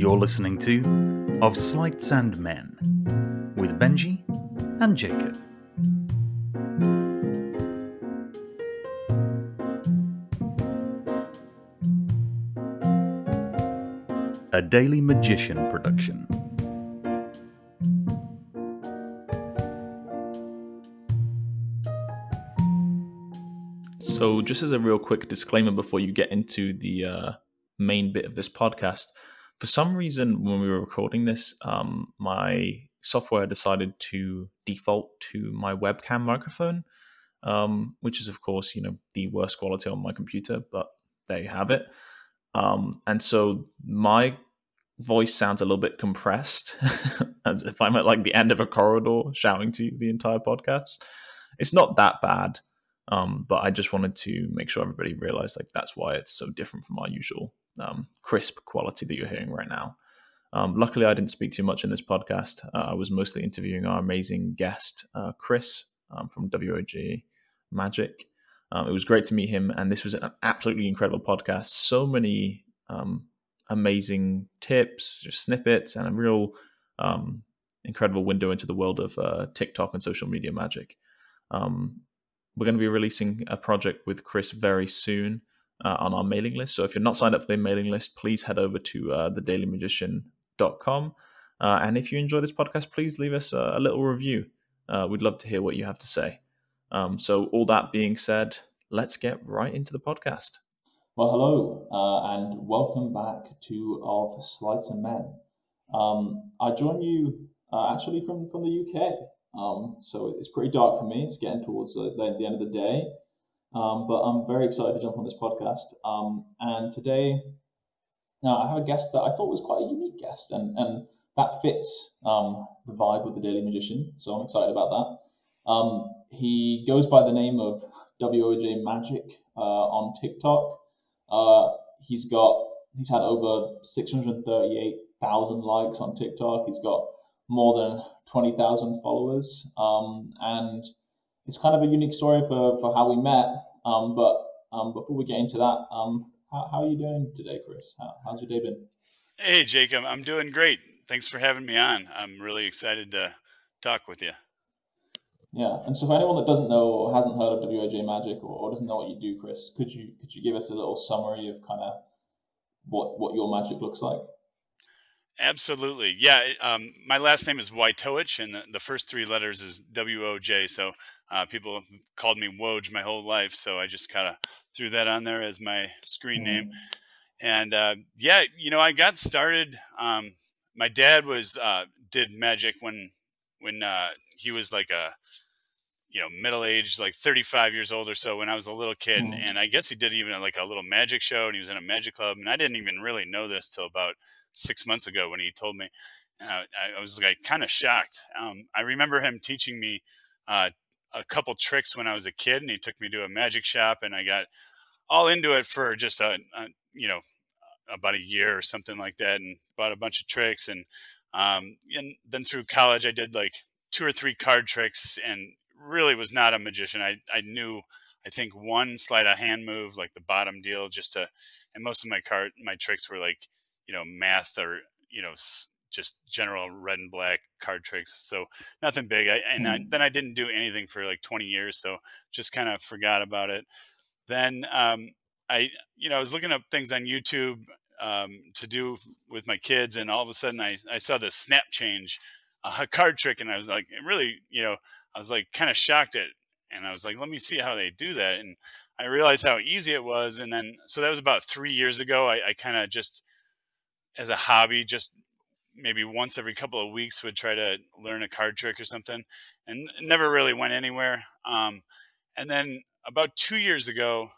You're listening to Of Sleights and Men with Benji and Jacob. A Daily Magician production. So, just as a real quick disclaimer before you get into the uh, main bit of this podcast, for some reason, when we were recording this, um, my software decided to default to my webcam microphone, um, which is, of course, you know, the worst quality on my computer, but there you have it. Um, and so my voice sounds a little bit compressed, as if I'm at like the end of a corridor shouting to you the entire podcast. It's not that bad. Um, but I just wanted to make sure everybody realized like that's why it's so different from our usual um, crisp quality that you're hearing right now. Um, luckily, I didn't speak too much in this podcast. Uh, I was mostly interviewing our amazing guest, uh, Chris um, from WOJ Magic. Um, it was great to meet him, and this was an absolutely incredible podcast. So many um, amazing tips, just snippets, and a real um, incredible window into the world of uh, TikTok and social media magic. Um, we're going to be releasing a project with Chris very soon uh, on our mailing list. So if you're not signed up for the mailing list, please head over to uh, thedailymagician.com. Uh, and if you enjoy this podcast, please leave us a, a little review. Uh, we'd love to hear what you have to say. Um, so, all that being said, let's get right into the podcast. Well, hello, uh, and welcome back to Of Sleights and Men. Um, I join you uh, actually from, from the UK. Um, so it's pretty dark for me. It's getting towards the, the end of the day. Um, but I'm very excited to jump on this podcast. Um, and today, now I have a guest that I thought was quite a unique guest, and, and that fits um, the vibe with the Daily Magician. So I'm excited about that. Um, he goes by the name of WOJ Magic uh, on TikTok. Uh, he's got he's had over 638,000 likes on TikTok. He's got more than 20,000 followers. Um, and it's kind of a unique story for, for how we met. Um, but um, before we get into that, um, how, how, are you doing today, Chris? How, how's your day been? Hey, Jacob. I'm doing great. Thanks for having me on. I'm really excited to talk with you. Yeah, and so for anyone that doesn't know or hasn't heard of WOJ Magic or, or doesn't know what you do, Chris, could you could you give us a little summary of kind of what what your magic looks like? Absolutely. Yeah. Um, my last name is Wojtowicz, and the, the, first three letters is W O J. So uh, people called me Woj my whole life. So I just kind of threw that on there as my screen name. Mm-hmm. And uh, yeah, you know, I got started. Um, my dad was uh, did magic when when uh, he was like a you know middle aged, like 35 years old or so when I was a little kid. Mm-hmm. And I guess he did even like a little magic show, and he was in a magic club. And I didn't even really know this till about six months ago when he told me. Uh, I was like kind of shocked. Um, I remember him teaching me uh, a couple tricks when I was a kid, and he took me to a magic shop, and I got all into it for just a, a you know about a year or something like that, and bought a bunch of tricks, and um, and then through college I did like two or three card tricks, and really was not a magician. I I knew I think one sleight of hand move, like the bottom deal, just to, and most of my card my tricks were like you know math or you know just general red and black card tricks so nothing big I, and I, mm-hmm. then i didn't do anything for like 20 years so just kind of forgot about it then um, i you know i was looking up things on youtube um, to do with my kids and all of a sudden i, I saw the snap change uh, card trick and i was like really you know i was like kind of shocked at and i was like let me see how they do that and i realized how easy it was and then so that was about three years ago i, I kind of just as a hobby, just maybe once every couple of weeks would try to learn a card trick or something, and never really went anywhere. Um, and then about two years ago,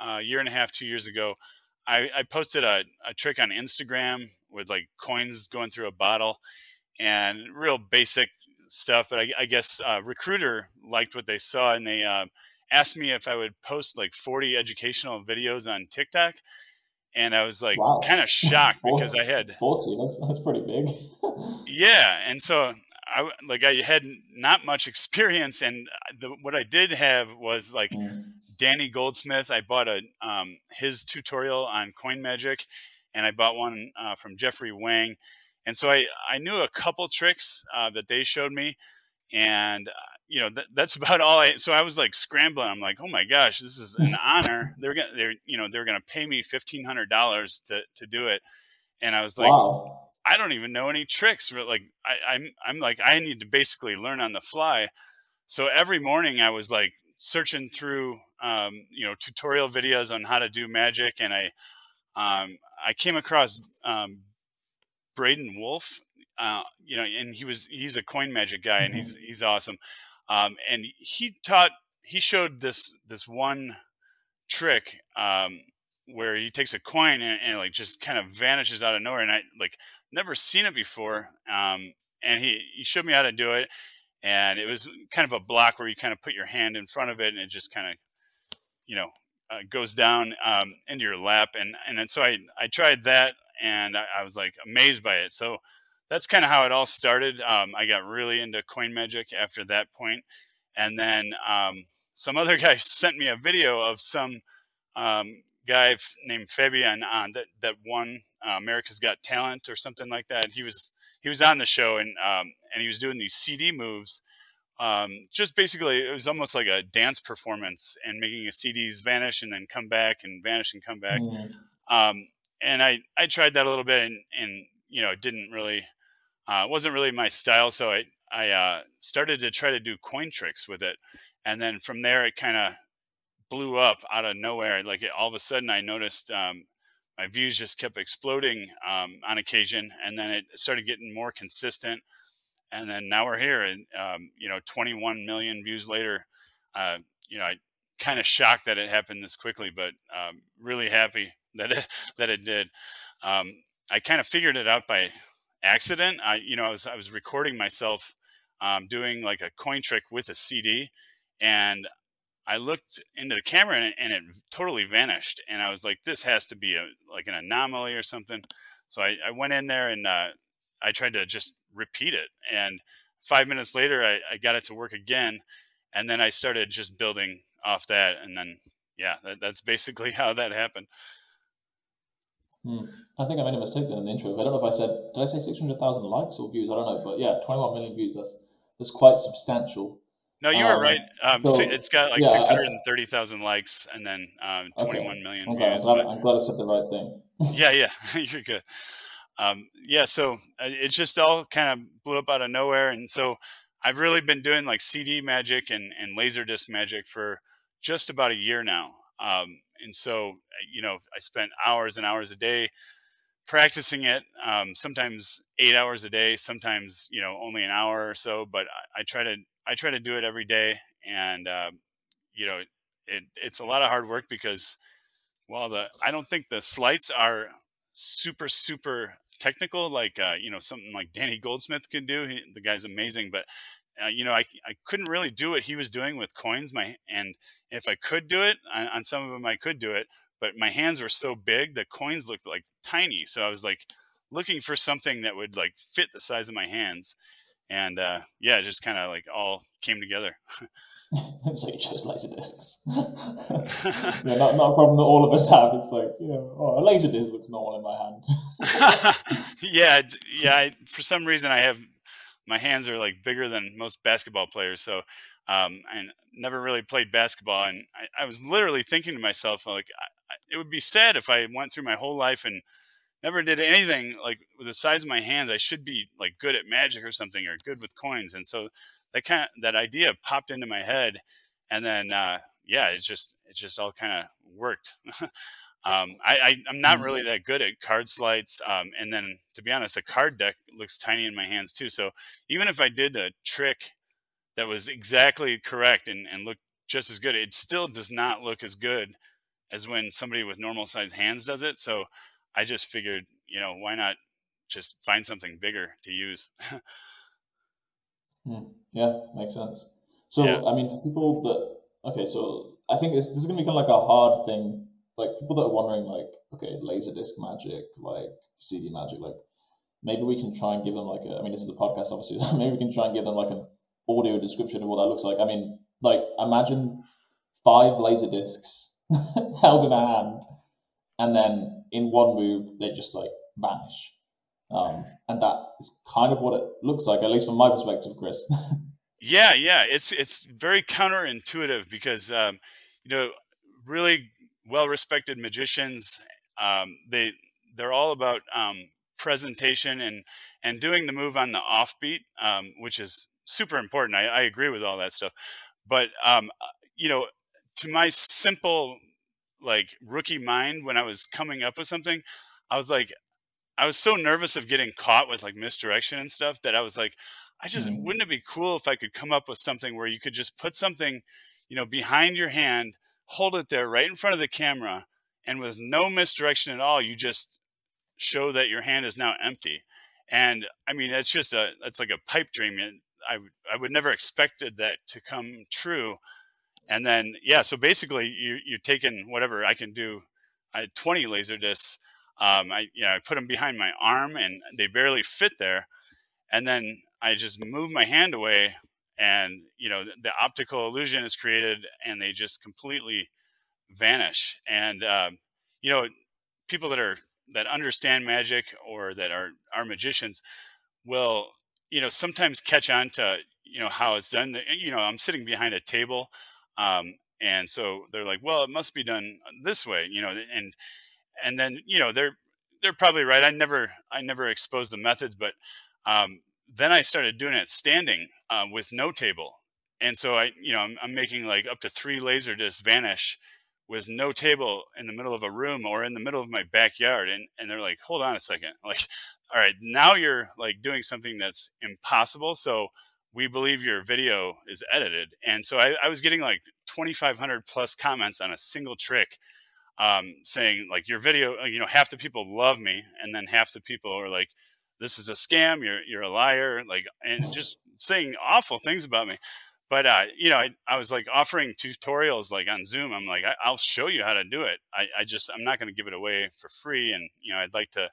a uh, year and a half, two years ago, I, I posted a, a, trick on Instagram with like coins going through a bottle and real basic stuff. But I, I guess uh, Recruiter liked what they saw and they uh, asked me if I would post like 40 educational videos on TikTok and I was like wow. kind of shocked because I had 40. That's, that's pretty big. yeah, and so I like I had not much experience, and the, what I did have was like mm. Danny Goldsmith. I bought a um, his tutorial on coin magic, and I bought one uh, from Jeffrey Wang. And so I, I knew a couple tricks uh, that they showed me, and uh, you know th- that's about all I. So I was like scrambling. I'm like, oh my gosh, this is an honor. They're gonna, they're you know, they're gonna pay me fifteen hundred dollars to to do it, and I was like, wow. I don't even know any tricks. Like I, I'm I'm like I need to basically learn on the fly. So every morning I was like searching through um, you know tutorial videos on how to do magic, and I um, I came across um, Braden Wolf. Uh, you know, and he was he's a coin magic guy, and he's mm-hmm. he's awesome. Um, and he taught he showed this this one trick um, where he takes a coin and, and, like just kind of vanishes out of nowhere, and I like never seen it before. Um, and he he showed me how to do it, and it was kind of a block where you kind of put your hand in front of it, and it just kind of you know uh, goes down um, into your lap, and and then so I I tried that, and I, I was like amazed by it. So that's kind of how it all started. Um, I got really into coin magic after that point, and then um, some other guy sent me a video of some um, guy f- named Fabian on that that won uh, America's Got Talent or something like that. He was he was on the show and um, and he was doing these CD moves um, just basically it was almost like a dance performance and making a CDs vanish and then come back and vanish and come back. Mm. Um, and I, I tried that a little bit and, and you know, it didn't really, uh, wasn't really my style. So I, I uh, started to try to do coin tricks with it. And then from there, it kind of blew up out of nowhere. Like it, all of a sudden I noticed um, my views just kept exploding um, on occasion. And then it started getting more consistent and then now we're here and um, you know 21 million views later uh, you know i kind of shocked that it happened this quickly but um, really happy that it that it did um, i kind of figured it out by accident i you know i was i was recording myself um, doing like a coin trick with a cd and i looked into the camera and, and it totally vanished and i was like this has to be a like an anomaly or something so i, I went in there and uh, i tried to just repeat it. And five minutes later, I, I got it to work again. And then I started just building off that. And then, yeah, that, that's basically how that happened. Hmm. I think I made a mistake there in the intro. I don't know if I said, did I say 600,000 likes or views? I don't know. But yeah, 21 million views. That's, that's quite substantial. No, you um, were right. Um, so, it's got like yeah, 630,000 likes and then um, 21 okay. million okay. views. I'm glad, I'm glad I said the right thing. yeah, yeah, you're good um, yeah, so uh, it just all kind of blew up out of nowhere. And so I've really been doing like CD magic and, and Laserdisc magic for just about a year now. Um, and so, you know, I spent hours and hours a day practicing it, um, sometimes eight hours a day, sometimes, you know, only an hour or so, but I, I try to, I try to do it every day. And, uh, you know, it, it's a lot of hard work because, well, the, I don't think the sleights are super, super technical like uh, you know something like Danny Goldsmith could do. He, the guy's amazing, but uh, you know I, I couldn't really do what he was doing with coins. My and if I could do it on, on some of them, I could do it, but my hands were so big the coins looked like tiny. So I was like looking for something that would like fit the size of my hands, and uh, yeah, it just kind of like all came together. so you chose laser discs. yeah, not, not a problem that all of us have. It's like, you know, oh, a laser disc looks normal in my hand. yeah, yeah. I, for some reason, I have my hands are like bigger than most basketball players. So, um, never really played basketball. And I, I was literally thinking to myself, like, I, it would be sad if I went through my whole life and never did anything like with the size of my hands. I should be like good at magic or something or good with coins. And so that kind of that idea popped into my head, and then uh, yeah, it just it just all kind of worked. um, I, I am not mm-hmm. really that good at card sleights, um, and then to be honest, a card deck looks tiny in my hands too. So even if I did a trick that was exactly correct and, and looked just as good, it still does not look as good as when somebody with normal size hands does it. So I just figured, you know, why not just find something bigger to use? Hmm. Yeah, makes sense. So, yeah. I mean, people that okay, so I think this, this is gonna be kind of like a hard thing. Like people that are wondering, like, okay, laser disc magic, like CD magic, like maybe we can try and give them like a. I mean, this is a podcast, obviously. maybe we can try and give them like an audio description of what that looks like. I mean, like imagine five laser discs held in a hand, and then in one move they just like vanish. Um, and that is kind of what it looks like, at least from my perspective, Chris. yeah, yeah, it's it's very counterintuitive because um, you know really well-respected magicians um, they they're all about um, presentation and and doing the move on the offbeat, um, which is super important. I, I, agree with all that stuff, but um, you know, to my simple like rookie mind, when I was coming up with something, I was like, I was so nervous of getting caught with like misdirection and stuff that I was like, I just mm-hmm. wouldn't it be cool if I could come up with something where you could just put something, you know, behind your hand, hold it there right in front of the camera, and with no misdirection at all, you just show that your hand is now empty. And I mean, it's just a, it's like a pipe dream. And I, I would never expected that to come true. And then, yeah, so basically you, you're taking whatever I can do. I had 20 laser discs. Um, I, you know, I put them behind my arm and they barely fit there. And then I just move my hand away and, you know, the, optical illusion is created and they just completely vanish. And, um, you know, people that are that understand magic or that are are magicians will you know sometimes catch on to you know how it's done you know i'm sitting behind a table um, and so they're like well it must be done this way you know and and then you know they're they're probably right i never i never exposed the methods but um, then i started doing it standing uh, with no table. And so i you know I'm, I'm making like up to three laser discs vanish with no table in the middle of a room or in the middle of my backyard. And, and they're like hold on a second. Like all right now you're like doing something that's impossible so we believe your video is edited. And so i, I was getting like 2500 plus comments on a single trick um, saying like your video uh, you know half the people love me. And then half the people are like this is a scam you're you're a liar like and just saying awful things about me but uh, you know, I, I, was like offering tutorials like on Zoom. I'm like, I, will show you how to do it. I, I just I'm not going to give it away for free, and you know, I'd like to,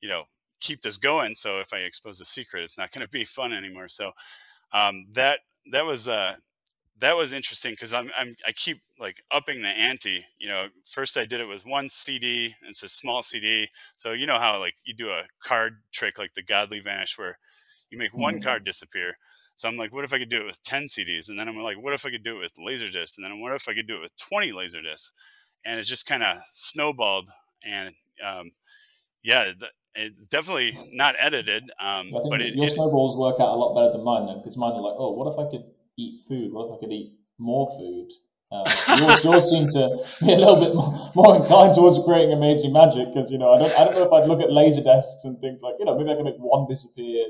you know, keep this going. So if I expose the secret, it's not going to be fun anymore. So um, that that was uh, that was interesting because I'm, I'm I keep like upping the ante. You know, first I did it with one CD. It's a small CD, so you know how like you do a card trick like the Godly Vanish, where you make one mm-hmm. card disappear so I'm like, what if I could do it with 10 CDs? And then I'm like, what if I could do it with laser Laserdisc? And then I'm what if I could do it with 20 Laserdiscs? And it just kind of snowballed. And um, yeah, it's definitely not edited. Um, but it, your it, snowballs work out a lot better than mine, though, because mine are like, oh, what if I could eat food? What if I could eat more food? Um, yours, yours seem to be a little bit more, more inclined towards creating amazing magic because you know I don't I don't know if I'd look at laser discs and think like you know maybe I can make one disappear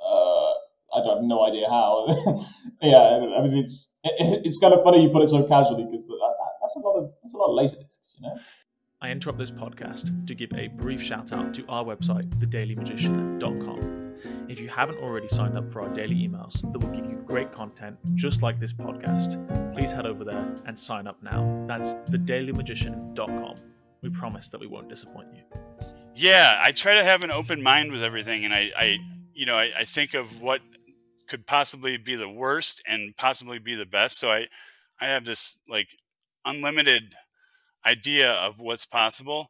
uh, I don't have no idea how. yeah, I mean it's it, it's kind of funny you put it so casually because that, that's a lot of that's a lot of laser discs, you know. I interrupt this podcast to give a brief shout out to our website, thedailymagician.com. If you haven't already signed up for our daily emails that will give you great content just like this podcast, please head over there and sign up now. That's thedailymagician.com. We promise that we won't disappoint you. Yeah, I try to have an open mind with everything, and I, I you know, I, I think of what could possibly be the worst and possibly be the best. So I, I have this like unlimited idea of what's possible.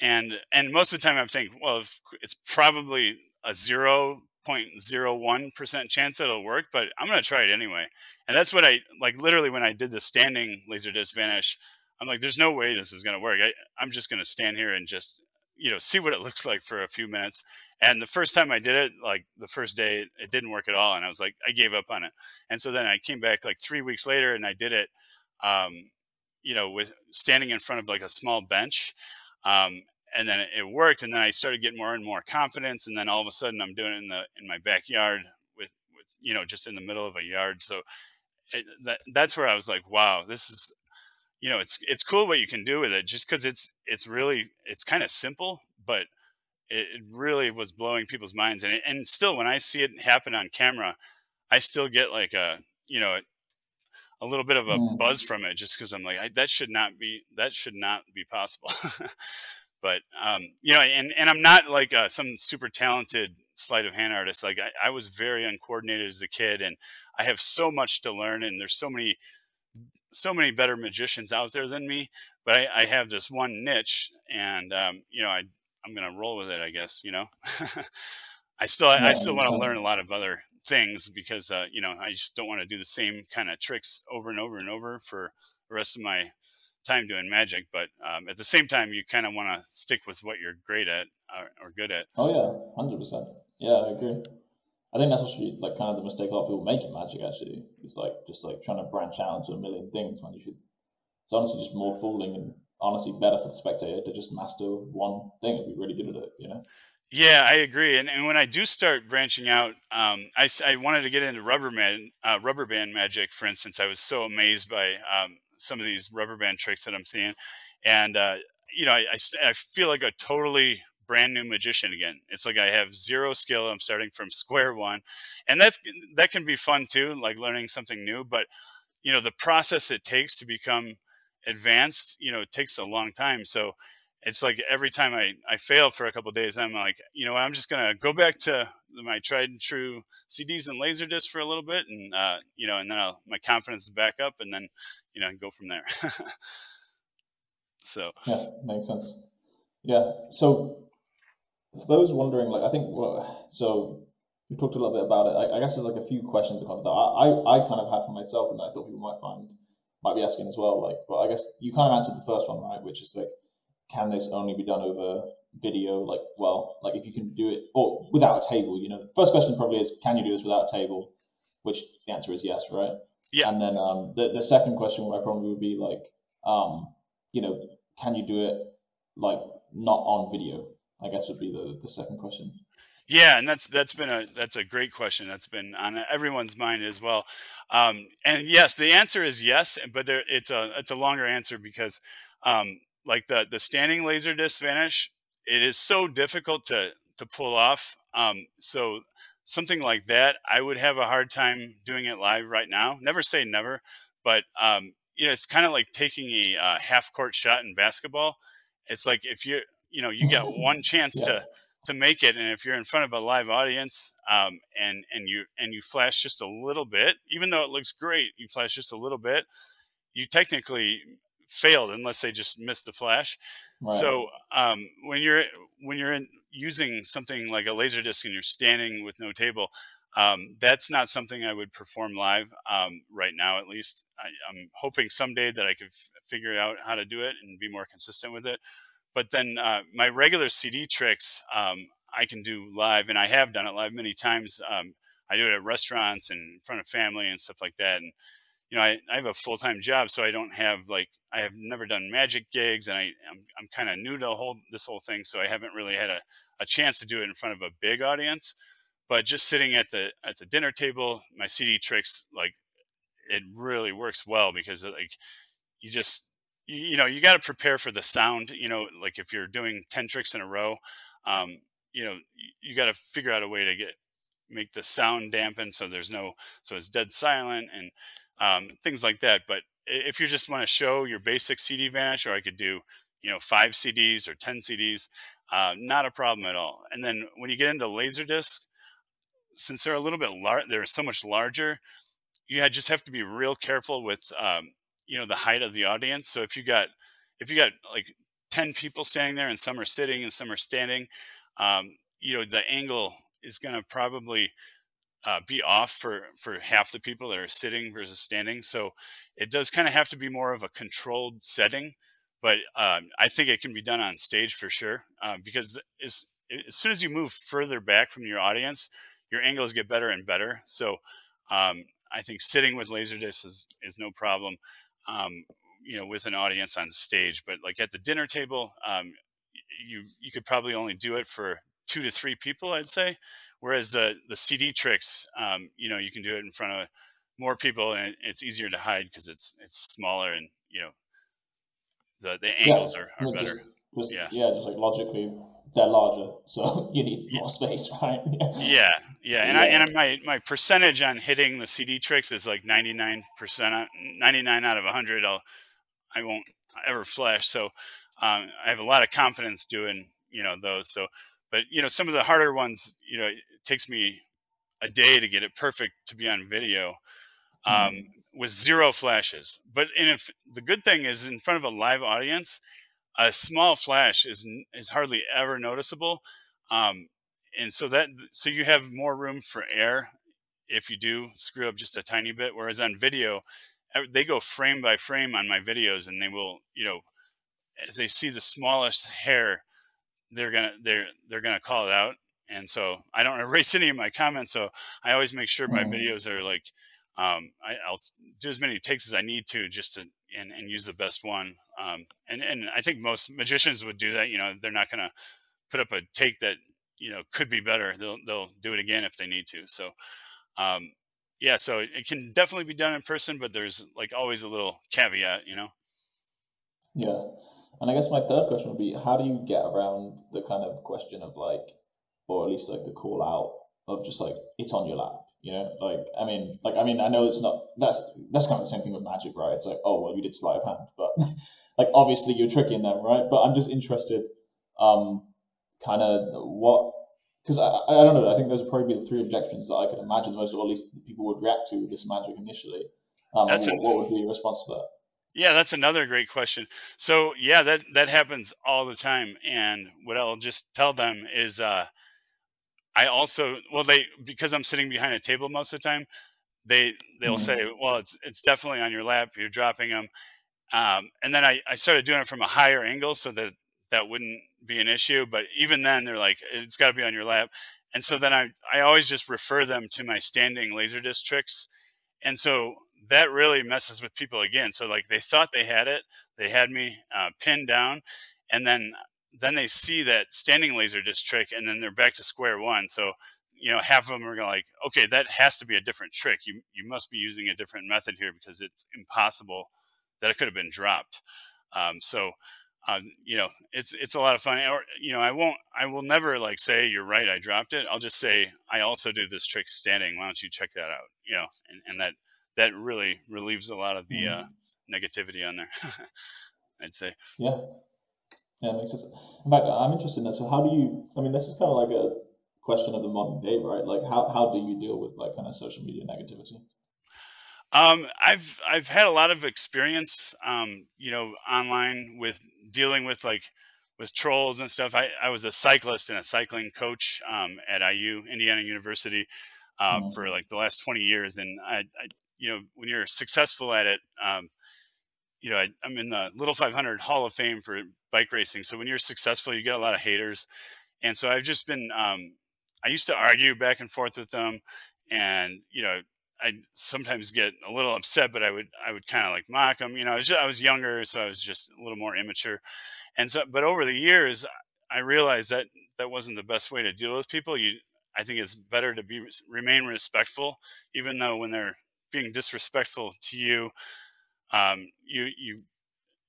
And, and most of the time I'm thinking, well, it's probably a 0.01% chance that it'll work, but I'm going to try it anyway. And that's what I like literally when I did the standing laser disc vanish, I'm like, there's no way this is going to work. I, I'm just going to stand here and just, you know, see what it looks like for a few minutes and the first time I did it, like the first day, it didn't work at all, and I was like, I gave up on it. And so then I came back like three weeks later, and I did it, um, you know, with standing in front of like a small bench, um, and then it worked. And then I started getting more and more confidence, and then all of a sudden, I'm doing it in the in my backyard with with you know just in the middle of a yard. So it, that that's where I was like, wow, this is you know, it's it's cool what you can do with it, just because it's it's really it's kind of simple, but it, it really was blowing people's minds. And, and still, when I see it happen on camera, I still get like a, you know, a little bit of a mm. buzz from it just because I'm like, I, that should not be, that should not be possible. but, um, you know, and, and I'm not like uh, some super talented sleight of hand artist. Like I, I was very uncoordinated as a kid and I have so much to learn and there's so many, so many better magicians out there than me but I, I have this one niche, and um, you know, I I'm gonna roll with it, I guess. You know, I still I, I still want to learn a lot of other things because uh, you know I just don't want to do the same kind of tricks over and over and over for the rest of my time doing magic. But um, at the same time, you kind of want to stick with what you're great at or, or good at. Oh yeah, hundred percent. Yeah, I agree. I think that's actually like kind of the mistake a lot of people make in magic. Actually, it's like just like trying to branch out into a million things when you should. It's honestly just more fooling and honestly better for the spectator to just master one thing and be really good at it. You know. Yeah, I agree. And, and when I do start branching out, um, I, I wanted to get into rubber, man, uh, rubber band magic, for instance. I was so amazed by um, some of these rubber band tricks that I'm seeing. And, uh, you know, I, I, I, feel like a totally brand new magician again. It's like I have zero skill. I'm starting from square one. And that's, that can be fun too, like learning something new. But, you know, the process it takes to become advanced, you know, it takes a long time. So, it's like every time I, I fail for a couple days, I'm like, you know, I'm just gonna go back to my tried and true CDs and Laserdisc for a little bit, and uh, you know, and then I'll, my confidence is back up, and then you know, go from there. so yeah, makes sense. Yeah. So for those wondering, like, I think well, so we talked a little bit about it. I, I guess there's like a few questions about that I, I I kind of had for myself, and I thought people might find might be asking as well. Like, but I guess you kind of answered the first one, right? Which is like can this only be done over video? Like, well, like if you can do it or without a table, you know, first question probably is, can you do this without a table? Which the answer is yes, right? Yeah. And then um, the the second question I probably would be like, um, you know, can you do it like not on video? I guess would be the the second question. Yeah, and that's that's been a that's a great question. That's been on everyone's mind as well. Um, and yes, the answer is yes, but there, it's a it's a longer answer because um, like the the standing laser disc vanish, it is so difficult to to pull off. Um, so something like that, I would have a hard time doing it live right now. Never say never, but um, you know, it's kind of like taking a uh, half court shot in basketball. It's like if you you know you got one chance yeah. to to make it, and if you're in front of a live audience um, and and you and you flash just a little bit, even though it looks great, you flash just a little bit, you technically failed unless they just missed the flash. Right. So um, when you're when you're in, using something like a laser disc and you're standing with no table, um, that's not something I would perform live um, right now. At least I, am hoping someday that I could f- figure out how to do it and be more consistent with it. But then uh, my regular CD tricks um, I can do live, and I have done it live many times. Um, I do it at restaurants and in front of family and stuff like that. And you know, I, I have a full time job, so I don't have like I have never done magic gigs, and I I'm, I'm kind of new to whole this whole thing, so I haven't really had a, a chance to do it in front of a big audience. But just sitting at the at the dinner table, my CD tricks like it really works well because like you just you, you know you got to prepare for the sound. You know, like if you're doing ten tricks in a row, um, you know you, you got to figure out a way to get make the sound dampen so there's no so it's dead silent and um, things like that. But if you just want to show your basic CD vanish, or I could do, you know, five CDs or 10 CDs, uh, not a problem at all. And then when you get into Laserdisc, since they're a little bit large, they're so much larger, you just have to be real careful with, um, you know, the height of the audience. So if you got, if you got like 10 people standing there and some are sitting and some are standing, um, you know, the angle is going to probably uh, be off for for half the people that are sitting versus standing. So it does kind of have to be more of a controlled setting. But um, I think it can be done on stage for sure uh, because as, as soon as you move further back from your audience, your angles get better and better. So um, I think sitting with Laserdisc is, is no problem, um, you know, with an audience on stage. But like at the dinner table, um, you you could probably only do it for two to three people, I'd say. Whereas the the CD tricks, um, you know, you can do it in front of more people, and it's easier to hide because it's it's smaller, and you know, the the angles yeah, are, are better. Just, just, yeah, yeah, just like logically, they're larger, so you need more space, right? yeah, yeah, and yeah. I and my my percentage on hitting the CD tricks is like ninety nine percent, ninety nine out of hundred. I'll I won't ever flash, so um, I have a lot of confidence doing you know those. So but you know, some of the harder ones, you know, it takes me a day to get it perfect to be on video. Um, mm-hmm. with zero flashes. But if, the good thing is, in front of a live audience, a small flash is is hardly ever noticeable, um, and so that so you have more room for air if you do screw up just a tiny bit. Whereas on video, they go frame by frame on my videos, and they will you know if they see the smallest hair, they're gonna they're they're gonna call it out. And so I don't erase any of my comments. So I always make sure my mm. videos are like um, I, will do as many takes as I need to just to and, and use the best one. Um, and and I think most magicians would do that. You know, they're not to put up a take that you know could be better. They'll they'll do it again if they need to. So um, yeah, so it can definitely be done in person, but there's like always a little caveat. You know. Yeah. And I guess my third question would be how do you get around the kind of question of like, or at least like the call out of just like, it's on your lap? You know, like I mean, like I mean, I know it's not that's that's kind of the same thing with magic, right? It's like, oh well, you did sleight of hand, but like obviously you're tricking them, right? But I'm just interested, um, kind of what because I, I don't know. I think those would probably be the three objections that I could imagine the most, or at least people would react to with this magic initially. Um, what, what would be your response to that? Yeah, that's another great question. So yeah, that that happens all the time, and what I'll just tell them is, uh, I also well they because I'm sitting behind a table most of the time, they they'll mm-hmm. say, well, it's it's definitely on your lap. You're dropping them, um, and then I I started doing it from a higher angle so that that wouldn't be an issue. But even then, they're like, it's got to be on your lap, and so then I I always just refer them to my standing laser disc tricks, and so that really messes with people again. So like they thought they had it, they had me uh, pinned down, and then then they see that standing laser disc trick, and then they're back to square one. So you know, half of them are going like, okay, that has to be a different trick. You you must be using a different method here because it's impossible that it could have been dropped. Um, so. Um, you know, it's it's a lot of fun. Or you know, I won't, I will never like say you're right, I dropped it. I'll just say I also do this trick standing. Why don't you check that out? You know, and, and that that really relieves a lot of the uh, mm-hmm. negativity on there. I'd say. Yeah. Yeah, makes sense. In fact, I'm interested in that. So, how do you? I mean, this is kind of like a question of the modern day, right? Like, how how do you deal with like kind of social media negativity? Um, I've I've had a lot of experience, um, you know, online with dealing with like with trolls and stuff. I, I was a cyclist and a cycling coach um, at IU, Indiana University, uh, mm-hmm. for like the last 20 years. And I, I, you know, when you're successful at it, um, you know, I, am in the Little 500 Hall of Fame for bike racing. So when you're successful, you get a lot of haters. And so I've just been, um, I used to argue back and forth with them, and you know, I sometimes get a little upset, but I would, I would kind of like mock them. You know, I was, just, I was younger, so I was just a little more immature. And so, but over the years, I realized that that wasn't the best way to deal with people. You, I think it's better to be remain respectful, even though when they're being disrespectful to you, um, you you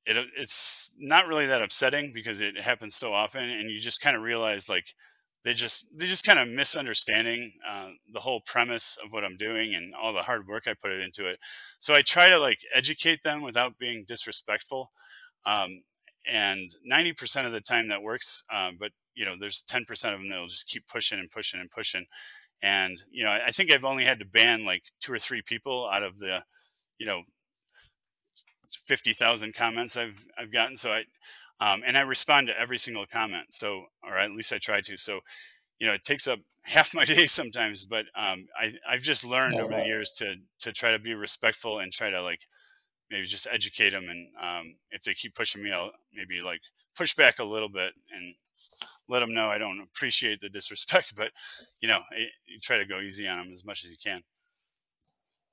it, it's not really that upsetting because it happens so often, and you just kind of realize like they just they just kind of misunderstanding uh, the whole premise of what I'm doing and all the hard work I put into it. So I try to like educate them without being disrespectful. Um, and 90% of the time that works. Um, but you know, there's 10% of them that will just keep pushing and pushing and pushing. And you know, I think I've only had to ban like two or three people out of the, you know, fifty thousand comments I've I've gotten. So I, um, and I respond to every single comment. So, or at least I try to. So, you know, it takes up half my day sometimes. But um, I I've just learned over the years to to try to be respectful and try to like maybe just educate them. And um, if they keep pushing me, I'll maybe like push back a little bit and let them know I don't appreciate the disrespect, but you know, you try to go easy on them as much as you can.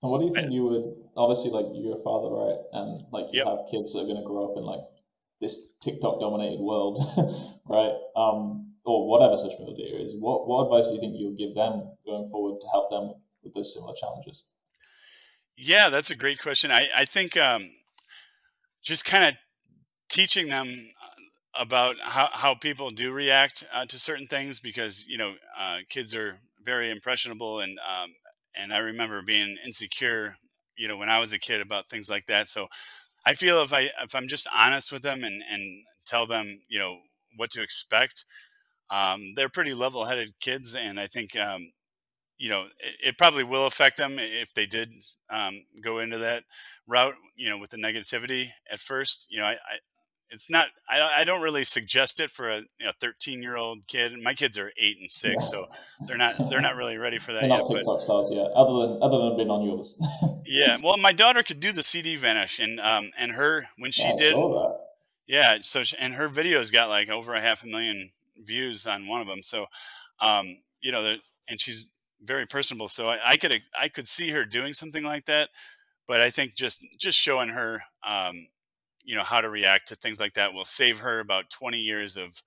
And what do you think you would obviously like you're a father, right? And like you yep. have kids that are going to grow up in like this TikTok dominated world, right? Um, or whatever social media is. What what advice do you think you'll give them going forward to help them with those similar challenges? Yeah, that's a great question. I I think um, just kind of teaching them about how, how people do react uh, to certain things because you know uh, kids are very impressionable and um, and I remember being insecure you know when I was a kid about things like that so I feel if I if I'm just honest with them and and tell them you know what to expect um, they're pretty level-headed kids and I think um, you know, it, it, probably will affect them if they did um, go into that route, you know, with the negativity at first. You know, I, I it's not, I, I don't really suggest it for a you know, 13 year old kid. My kids are eight and six, yeah. so they're not, they're not really ready for that they're yet. Not TikTok but, stars yet, other than, other than being on yours. yeah. Well, my daughter could do the CD vanish and, um, and her, when she did, yeah. So, she, and her videos got like over a half a million views on one of them. So, um, you know, and she's very personable. So I, I, could I could see her doing something like that. But I think just just showing her, um, you know, how to react to things like that will save her about 20 years of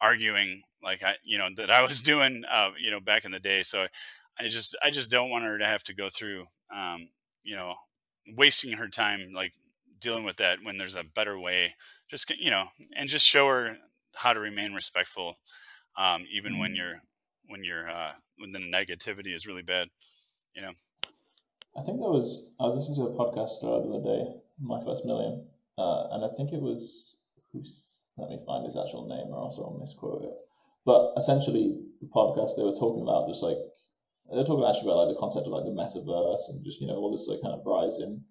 arguing, like I, you know, that I was doing, uh, you know, back in the day. So I just I just don't want her to have to go through, um, you know, wasting her time like dealing with that when there's a better way. Just you know, and just show her how to remain respectful, um, even when mm-hmm. you're when you're uh, when the negativity is really bad. You know. I think that was I was listening to a podcast the other day, my first million, uh, and I think it was who's let me find his actual name or else I'll misquote it. But essentially, the podcast they were talking about just like they're talking actually about like the concept of like the metaverse and just you know all this like kind of rising.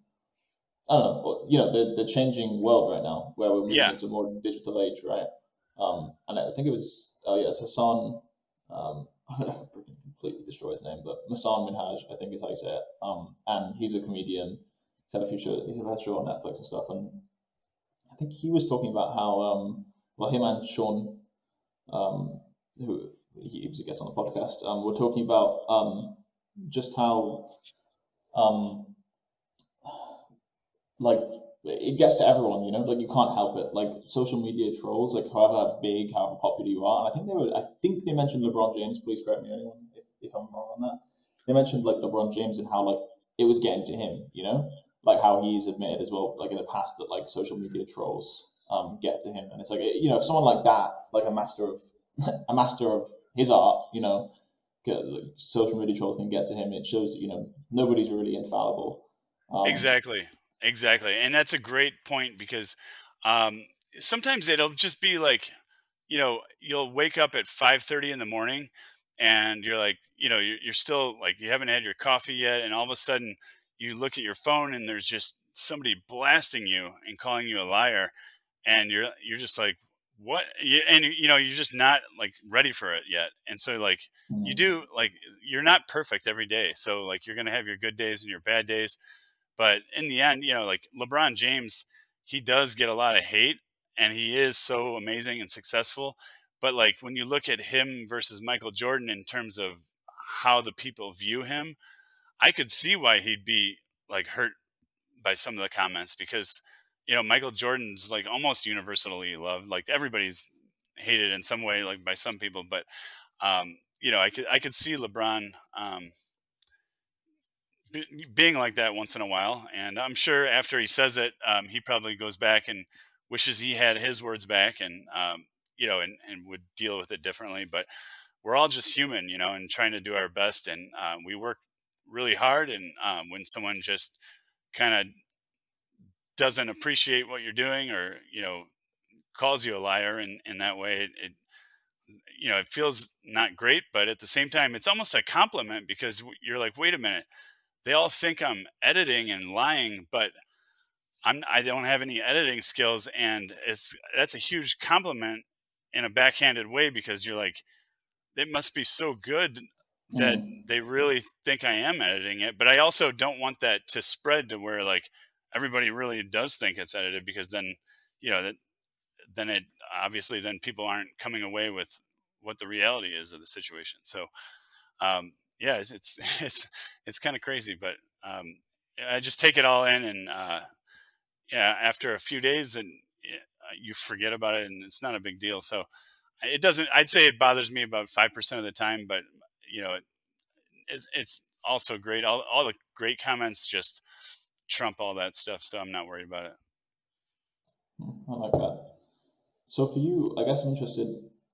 I don't know, you know, the the changing world right now where we're moving yeah. into a more digital age, right? Um, and I think it was oh yeah, it's Hasan. Um, completely destroy his name, but Masan Minhaj, I think is how you say it. Um, and he's a comedian. He's had a few shows, he's had a show on Netflix and stuff. And I think he was talking about how, um, well, him and Shaan, um, who he was a guest on the podcast, um, were talking about um, just how, um, like, it gets to everyone, you know, like you can't help it. Like social media trolls, like however big, however popular you are. And I think they were, I think they mentioned LeBron James. Please correct me, anyone, if, if I'm wrong on that. They mentioned like LeBron James and how like it was getting to him, you know, like how he's admitted as well, like in the past that like social media trolls um get to him, and it's like you know, if someone like that, like a master of a master of his art, you know, social media trolls can get to him. It shows you know nobody's really infallible. Um, exactly. Exactly, and that's a great point because um, sometimes it'll just be like, you know, you'll wake up at five thirty in the morning, and you're like, you know, you're, you're still like you haven't had your coffee yet, and all of a sudden you look at your phone and there's just somebody blasting you and calling you a liar, and you're you're just like, what? And you know, you're just not like ready for it yet, and so like you mm. do like you're not perfect every day, so like you're gonna have your good days and your bad days but in the end, you know, like LeBron James, he does get a lot of hate and he is so amazing and successful. But like when you look at him versus Michael Jordan in terms of how the people view him, I could see why he'd be like hurt by some of the comments because you know Michael Jordan's like almost universally loved. Like everybody's hated in some way, like by some people. But um, you know, I could I could see LeBron um, being like that once in a while. And I'm sure after he says it, um, he probably goes back and wishes he had his words back and, um, you know, and, and would deal with it differently. But we're all just human, you know, and trying to do our best. And uh, we work really hard. And um, when someone just kind of doesn't appreciate what you're doing or, you know, calls you a liar in, in that way, it, it you know, it feels not great, but at the same time, it's almost a compliment because you're like, wait a minute, they all think I'm editing and lying, but I'm I don't have any editing skills, and it's that's a huge compliment in a backhanded way because you're like, it must be so good that mm. they really think I am editing it, but I also don't want that to spread to where like everybody really does think it's edited because then you know that then it obviously then people aren't coming away with what the reality is of the situation. So um, yeah, it's it's it's, it's kind of crazy, but um, I just take it all in, and uh, yeah, after a few days, and uh, you forget about it, and it's not a big deal. So it doesn't. I'd say it bothers me about five percent of the time, but you know, it, it's also great. All all the great comments just trump all that stuff, so I'm not worried about it. I like that. So for you, I guess I'm interested.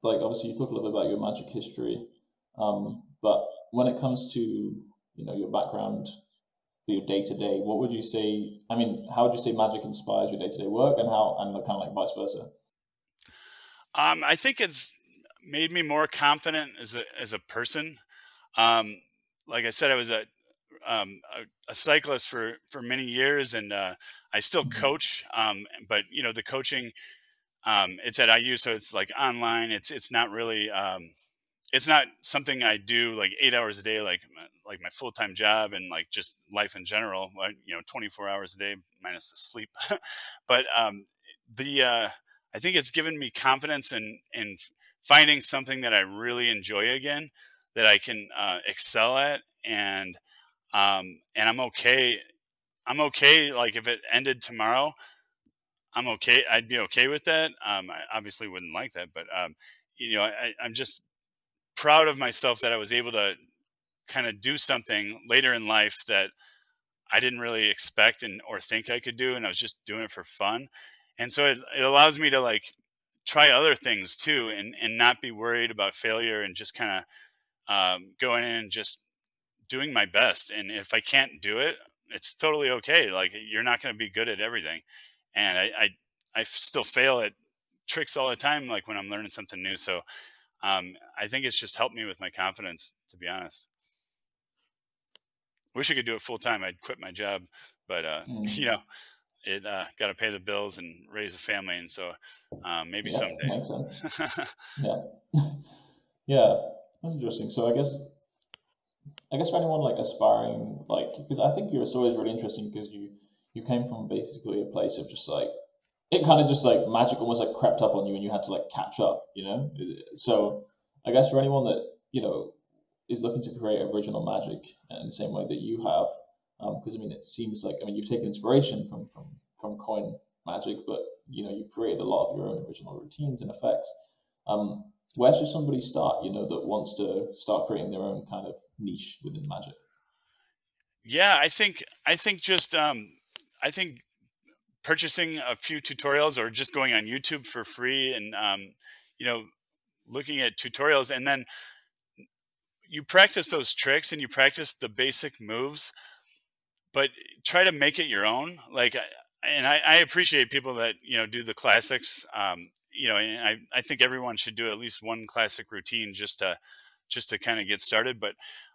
Like, obviously, you talk a little bit about your magic history, um, but when it comes to you know your background, your day to day, what would you say? I mean, how would you say magic inspires your day to day work, and how and kind of like vice versa? Um, I think it's made me more confident as a as a person. Um, like I said, I was a um, a, a, cyclist for for many years, and uh, I still mm-hmm. coach. Um, but you know, the coaching um, it's at IU, so it's like online. It's it's not really um, it's not something I do like eight hours a day, like like my full time job and like just life in general. Like, you know, twenty four hours a day minus the sleep. but um, the uh, I think it's given me confidence in in finding something that I really enjoy again, that I can uh, excel at, and um, and I'm okay. I'm okay. Like if it ended tomorrow, I'm okay. I'd be okay with that. Um, I obviously wouldn't like that, but um, you know, I, I'm just proud of myself that I was able to kind of do something later in life that I didn't really expect and or think I could do, and I was just doing it for fun. And so it, it allows me to like try other things too, and and not be worried about failure, and just kind of um, going in and just doing my best. And if I can't do it, it's totally okay. Like you're not going to be good at everything, and I, I I still fail at tricks all the time, like when I'm learning something new. So um, I think it's just helped me with my confidence, to be honest. Wish I could do it full time. I'd quit my job, but uh, mm. you know, it uh, got to pay the bills and raise a family, and so um, maybe yeah, someday. yeah, yeah, that's interesting. So I guess, I guess for anyone like aspiring, like, because I think your story is really interesting because you you came from basically a place of just like it kind of just like magic almost like crept up on you and you had to like catch up, you know? So I guess for anyone that, you know, is looking to create original magic in the same way that you have, because um, I mean, it seems like, I mean, you've taken inspiration from, from, from coin magic, but, you know, you've created a lot of your own original routines and effects. Um, where should somebody start, you know, that wants to start creating their own kind of niche within magic? Yeah, I think, I think just, um, I think purchasing a few tutorials or just going on YouTube for free and um, you know looking at tutorials and then you practice those tricks and you practice the basic moves but try to make it your own like and I, I appreciate people that you know do the classics um, you know and I, I think everyone should do at least one classic routine just to just to kind of get started but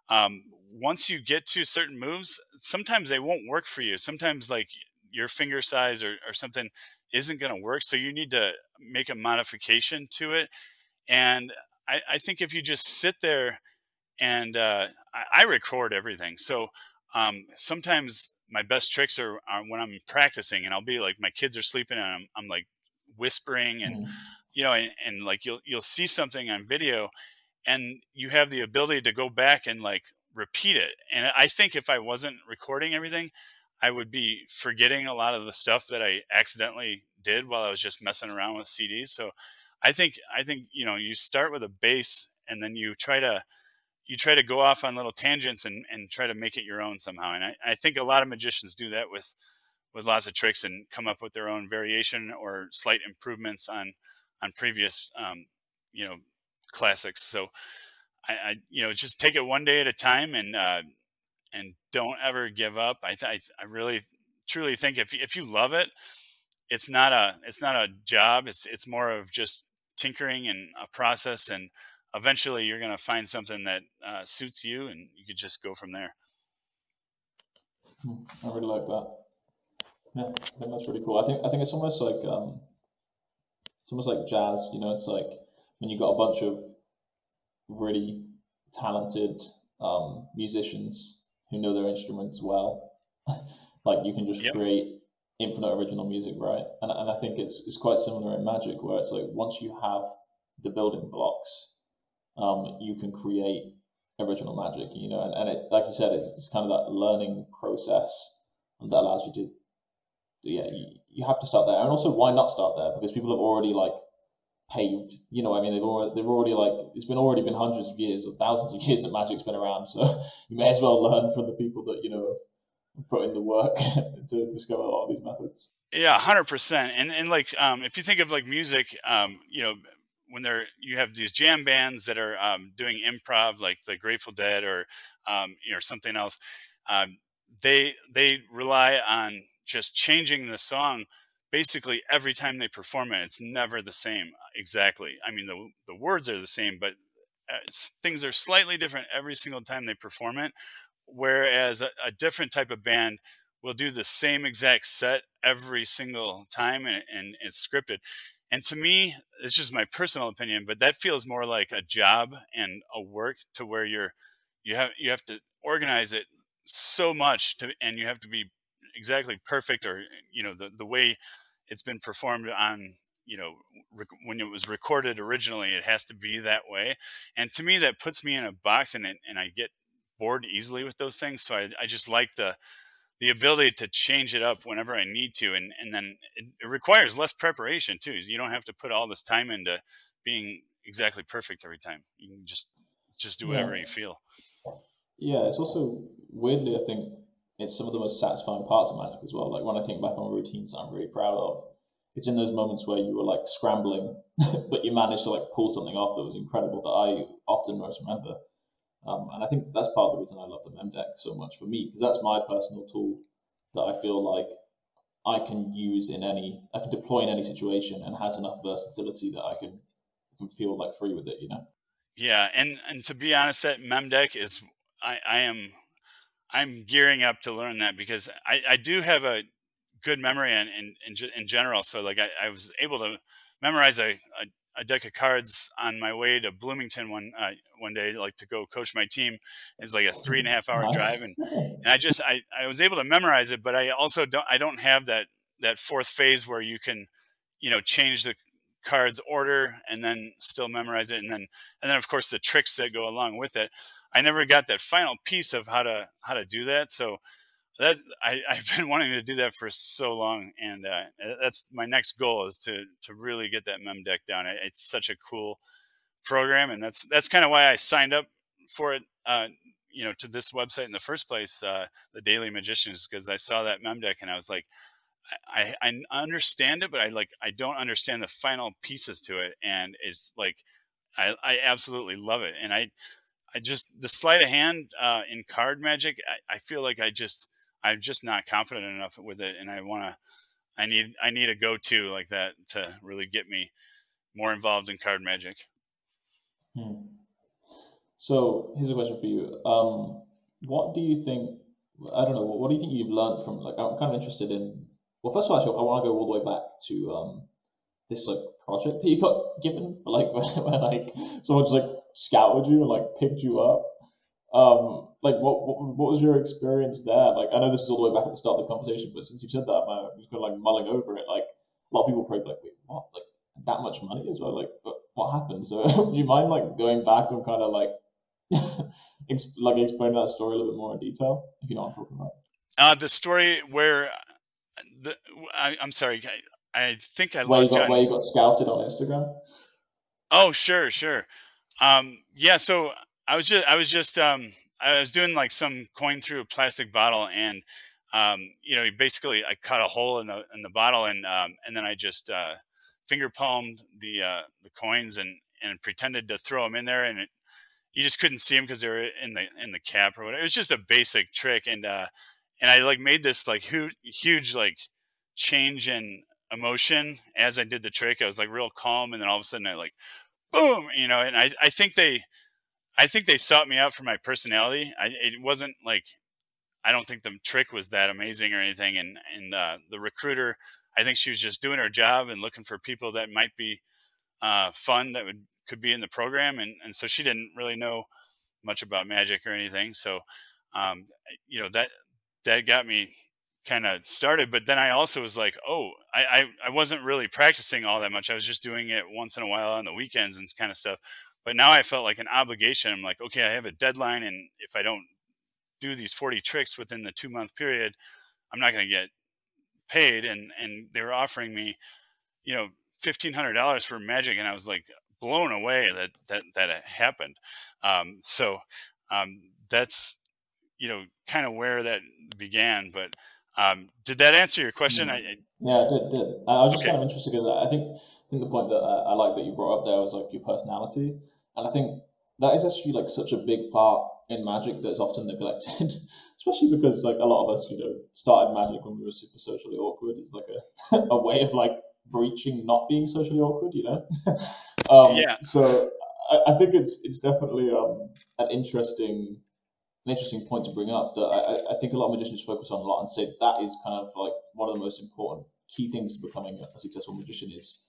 um, once you get to certain moves sometimes they won't work for you sometimes like your finger size or, or something isn't going to work. So you need to make a modification to it. And I, I think if you just sit there and uh, I, I, record everything. So um, sometimes my best tricks are, are, when I'm practicing and I'll be like, my kids are sleeping and I'm, I'm like whispering and, mm. you know, and, and like you'll, you'll see something on video and you have the ability to go back and like repeat it. And I think if I wasn't recording everything, I would be forgetting a lot of the stuff that I accidentally did while I was just messing around with CDs. So I think I think you know you start with a base and then you try to you try to go off on little tangents and, and try to make it your own somehow. And I, I think a lot of magicians do that with with lots of tricks and come up with their own variation or slight improvements on on previous um, you know classics. So I, I, you know just take it one day at a time and uh, and don't ever give up. I, th- I really truly think if if you love it, it's not a it's not a job. It's it's more of just tinkering and a process, and eventually you're going to find something that uh, suits you, and you could just go from there. Hmm, I really like that. Yeah, I think that's really cool. I think I think it's almost like um, it's almost like jazz. You know, it's like when you got a bunch of really talented um, musicians who know their instruments well. like you can just yep. create infinite original music, right? And, and I think it's it's quite similar in magic, where it's like once you have the building blocks, um, you can create original magic, you know. And, and it, like you said, it's, it's kind of that learning process that allows you to, yeah, you, you have to start there. And also, why not start there? Because people have already like paved. You know, I mean, they've already they've already like it's been already been hundreds of years or thousands of years that magic's been around. So you may as well learn from the people that you know put in the work to discover a lot of these methods. Yeah, hundred percent. And and like um, if you think of like music, um, you know, when they're you have these jam bands that are um, doing improv, like the Grateful Dead or um, you know something else. Um, they they rely on just changing the song basically every time they perform it, it's never the same exactly. I mean, the the words are the same, but uh, things are slightly different every single time they perform it. Whereas a, a different type of band will do the same exact set every single time and, and it's scripted. And to me, it's just my personal opinion, but that feels more like a job and a work to where you're you have you have to organize it so much to and you have to be exactly perfect or you know the the way it's been performed on you know rec- when it was recorded originally it has to be that way and to me that puts me in a box and and I get bored easily with those things so I, I just like the the ability to change it up whenever I need to, and and then it, it requires less preparation too. You don't have to put all this time into being exactly perfect every time. You can just just do whatever yeah. you feel. Yeah, it's also weirdly, I think it's some of the most satisfying parts of magic as well. Like when I think back on routines I'm really proud of, it's in those moments where you were like scrambling, but you managed to like pull something off that was incredible that I often most remember. Um, and I think that's part of the reason I love the mem deck so much for me, because that's my personal tool that I feel like I can use in any, I can deploy in any situation and has enough versatility that I can, can feel like free with it, you know? Yeah. And, and to be honest, that mem deck is, I, I am, I'm gearing up to learn that because I, I do have a good memory in, in, in, in general. So like I, I was able to memorize a, a a deck of cards on my way to Bloomington one uh, one day, like to go coach my team. It's like a three and a half hour nice. drive, and and I just I, I was able to memorize it, but I also don't I don't have that that fourth phase where you can, you know, change the cards order and then still memorize it, and then and then of course the tricks that go along with it. I never got that final piece of how to how to do that, so that I, have been wanting to do that for so long, and uh, that's my next goal is to to really get that mem deck down. It's such a cool program, and that's that's kind of why I signed up for it. Uh, you know, to this website in the first place, uh, the Daily Magicians, because I saw that mem deck and I was like, I, I understand it, but I like I don't understand the final pieces to it, and it's like I, I absolutely love it, and I I just the sleight of hand uh, in card magic, I, I feel like I just I'm just not confident enough with it, and I want to. I need I need a go to like that to really get me more involved in card magic. Hmm. So here's a question for you. Um, what do you think? I don't know. What, what do you think you've learned from? Like, I'm kind of interested in. Well, first of all, actually, I want to go all the way back to um, this like project that you got given. Like when, when like someone just like scouted you and like picked you up um, like what, what, what was your experience there? Like I know this is all the way back at the start of the conversation, but since you said that, I'm just kind of like mulling over it. Like a lot of people probably like, wait, what? Like that much money as well? Like what happened? So do you mind like going back and kind of like like explain that story a little bit more in detail if you know what I'm talking about? Uh, the story where the I, am sorry, I, I, think I where lost you got, where you got scouted on Instagram. Oh sure, sure. Um, yeah, so I was just I was just um, I was doing like some coin through a plastic bottle and um, you know basically I cut a hole in the in the bottle and um, and then I just uh, finger palmed the uh, the coins and and pretended to throw them in there and it, you just couldn't see them because they were in the in the cap or whatever. It was just a basic trick and uh, and I like made this like huge like change in emotion as I did the trick. I was like real calm and then all of a sudden I like boom, you know, and I, I think they I think they sought me out for my personality. I, it wasn't like I don't think the trick was that amazing or anything. And and uh, the recruiter, I think she was just doing her job and looking for people that might be uh, fun that would could be in the program. And and so she didn't really know much about magic or anything. So um, you know that that got me kind of started. But then I also was like, oh, I, I I wasn't really practicing all that much. I was just doing it once in a while on the weekends and kind of stuff. But now I felt like an obligation. I'm like, okay, I have a deadline, and if I don't do these 40 tricks within the two month period, I'm not going to get paid. And and they were offering me, you know, fifteen hundred dollars for magic, and I was like blown away that that that happened. Um, so um, that's you know kind of where that began. But um, did that answer your question? Mm. I, yeah, it did, did. I was just okay. kind of interested because I think I think the point that I, I like that you brought up there was like your personality. And I think that is actually like such a big part in magic that's often neglected, especially because like a lot of us, you know, started magic when we were super socially awkward. It's like a, a way of like breaching not being socially awkward, you know? um, yeah. So I, I, think it's it's definitely um, an interesting an interesting point to bring up that I, I think a lot of magicians focus on a lot and say that is kind of like one of the most important key things to becoming a successful magician is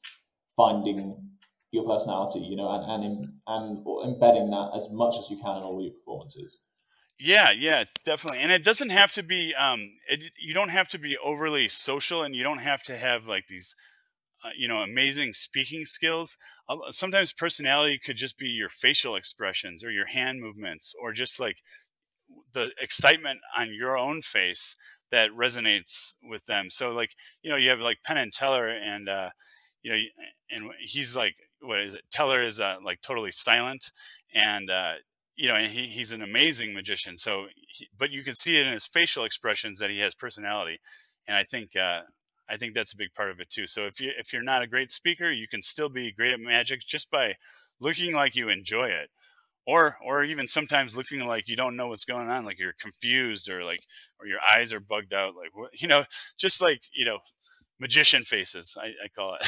finding your personality, you know, and and and embedding that as much as you can in all your performances. Yeah, yeah, definitely. And it doesn't have to be um it, you don't have to be overly social and you don't have to have like these uh, you know amazing speaking skills. Uh, sometimes personality could just be your facial expressions or your hand movements or just like the excitement on your own face that resonates with them. So like, you know, you have like Penn and Teller and uh you know and he's like what is it? Teller is uh, like totally silent, and uh, you know, and he, he's an amazing magician. So, he, but you can see it in his facial expressions that he has personality, and I think uh, I think that's a big part of it too. So if you if you're not a great speaker, you can still be great at magic just by looking like you enjoy it, or or even sometimes looking like you don't know what's going on, like you're confused or like or your eyes are bugged out, like what you know, just like you know, magician faces. I, I call it.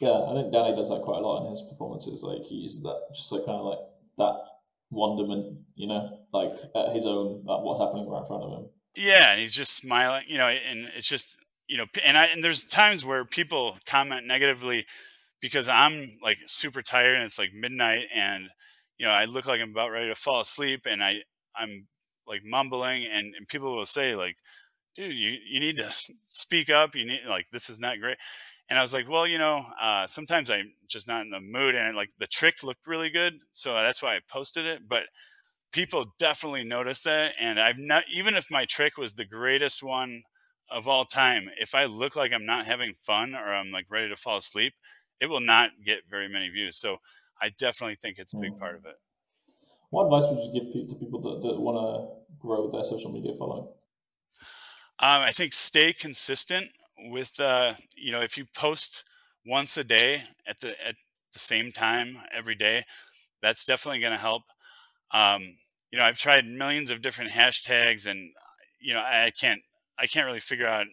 Yeah, I think Danny does that quite a lot in his performances. Like he uses that just like kind of like that wonderment, you know, like at his own like what's happening right in front of him. Yeah, and he's just smiling, you know, and it's just you know, and I and there's times where people comment negatively because I'm like super tired and it's like midnight and you know I look like I'm about ready to fall asleep and I I'm like mumbling and, and people will say like dude you, you need to speak up you need like this is not great and I was like, well, you know, uh, sometimes I'm just not in the mood, and like the trick looked really good, so that's why I posted it. But people definitely noticed that, and I've not even if my trick was the greatest one of all time, if I look like I'm not having fun or I'm like ready to fall asleep, it will not get very many views. So I definitely think it's a big part of it. What advice would you give to people that, that want to grow their social media following? Um, I think stay consistent with uh, you know if you post once a day at the at the same time every day, that's definitely going to help. Um, you know, I've tried millions of different hashtags, and you know, I can't I can't really figure out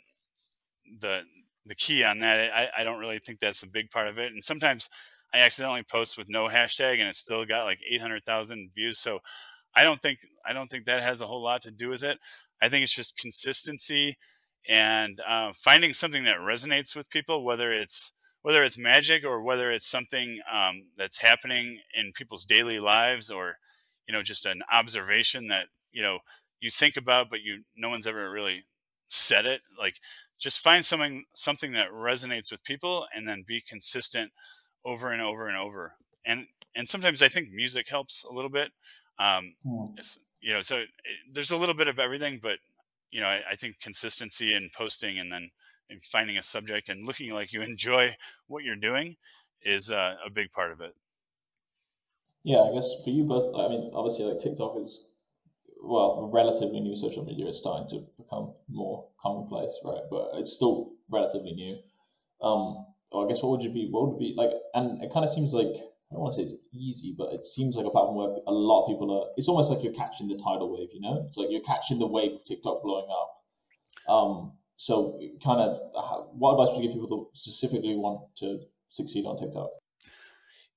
the the key on that. I, I don't really think that's a big part of it. And sometimes I accidentally post with no hashtag, and it's still got like eight hundred thousand views. So I don't think I don't think that has a whole lot to do with it. I think it's just consistency and uh, finding something that resonates with people, whether it's whether it's magic or whether it's something um, that's happening in people's daily lives, or you know, just an observation that you know you think about, but you no one's ever really said it. Like, just find something something that resonates with people, and then be consistent over and over and over. And and sometimes I think music helps a little bit. Um, mm. you know, so it, there's a little bit of everything, but you know, I, I think consistency in posting and then and finding a subject and looking like you enjoy what you're doing is uh, a big part of it. Yeah, I guess for you both, I mean, obviously, like TikTok is well, relatively new social media. It's starting to become more commonplace, right? But it's still relatively new. Um, I guess what would you be? What would be like? And it kind of seems like I don't want to say it's easy, but it seems like a platform where a lot of people are. It's almost like you're catching the tidal wave, you know. It's like you're catching the wave of TikTok blowing up. Um, so, kind of, what advice would you give people that specifically want to succeed on TikTok?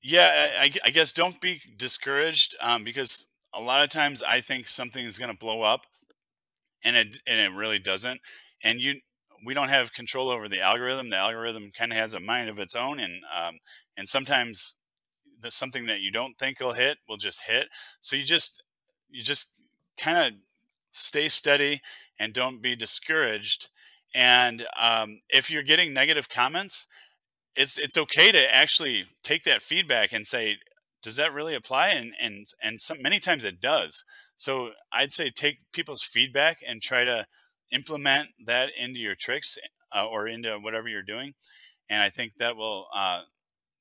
Yeah, I, I guess don't be discouraged um, because a lot of times I think something is going to blow up, and it and it really doesn't. And you, we don't have control over the algorithm. The algorithm kind of has a mind of its own, and um, and sometimes that something that you don't think will hit will just hit. So you just you just kind of stay steady and don't be discouraged. And um, if you're getting negative comments, it's it's okay to actually take that feedback and say, does that really apply? And and and some, many times it does. So I'd say take people's feedback and try to implement that into your tricks uh, or into whatever you're doing. And I think that will uh,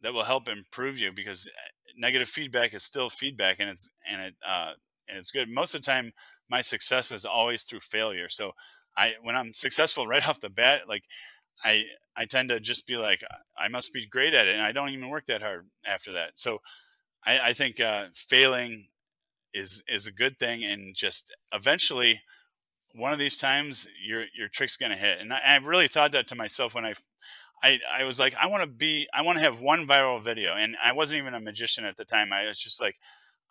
that will help improve you because uh, negative feedback is still feedback and it's and it uh, and it's good. Most of the time, my success is always through failure. So I when I'm successful right off the bat, like I I tend to just be like I must be great at it, and I don't even work that hard after that. So I, I think uh, failing is is a good thing, and just eventually one of these times your your trick's going to hit. And I, I really thought that to myself when I I, I was like, I want to be, I want to have one viral video. And I wasn't even a magician at the time. I was just like,